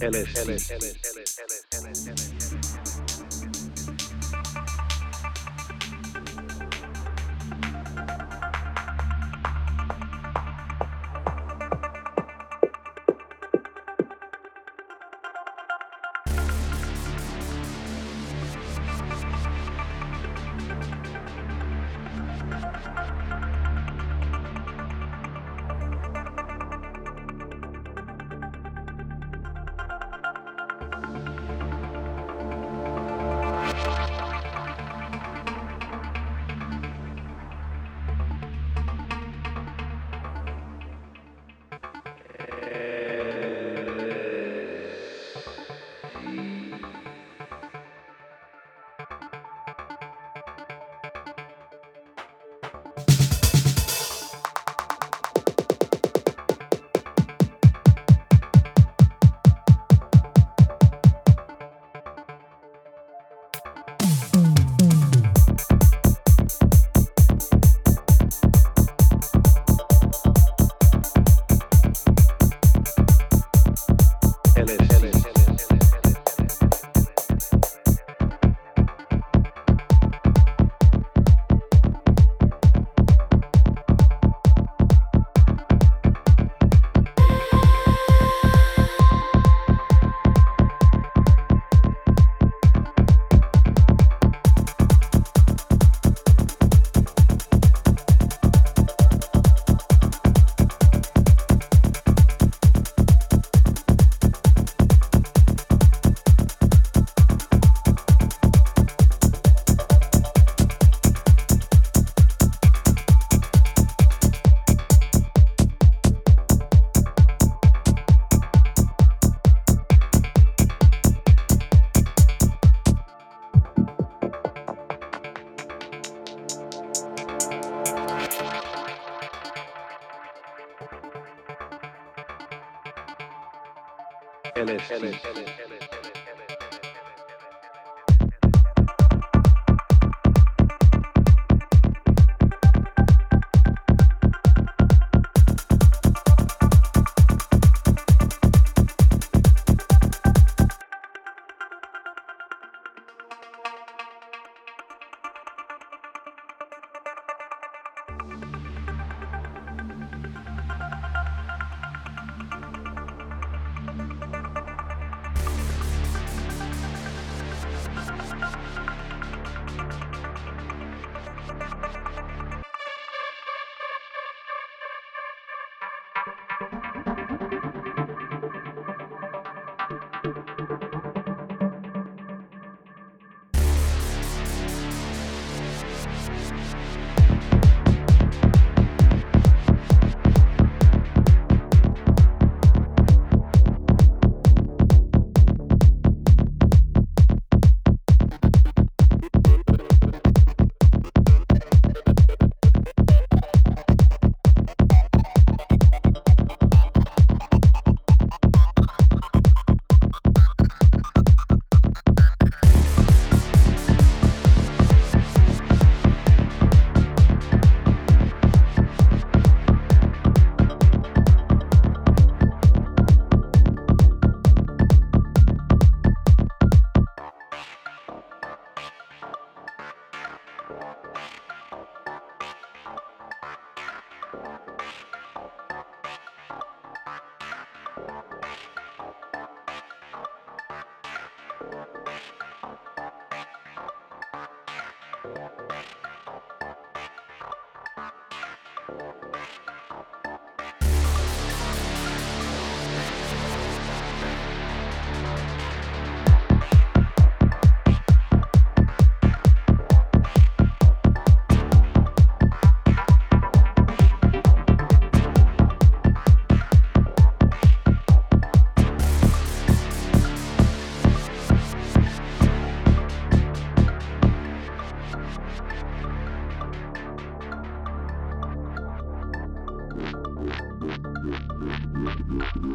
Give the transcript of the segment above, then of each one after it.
LSD. LSD. LST. we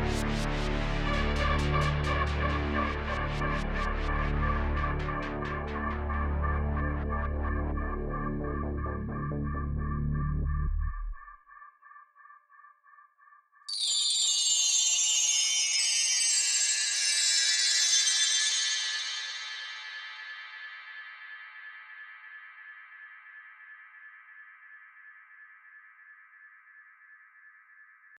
Música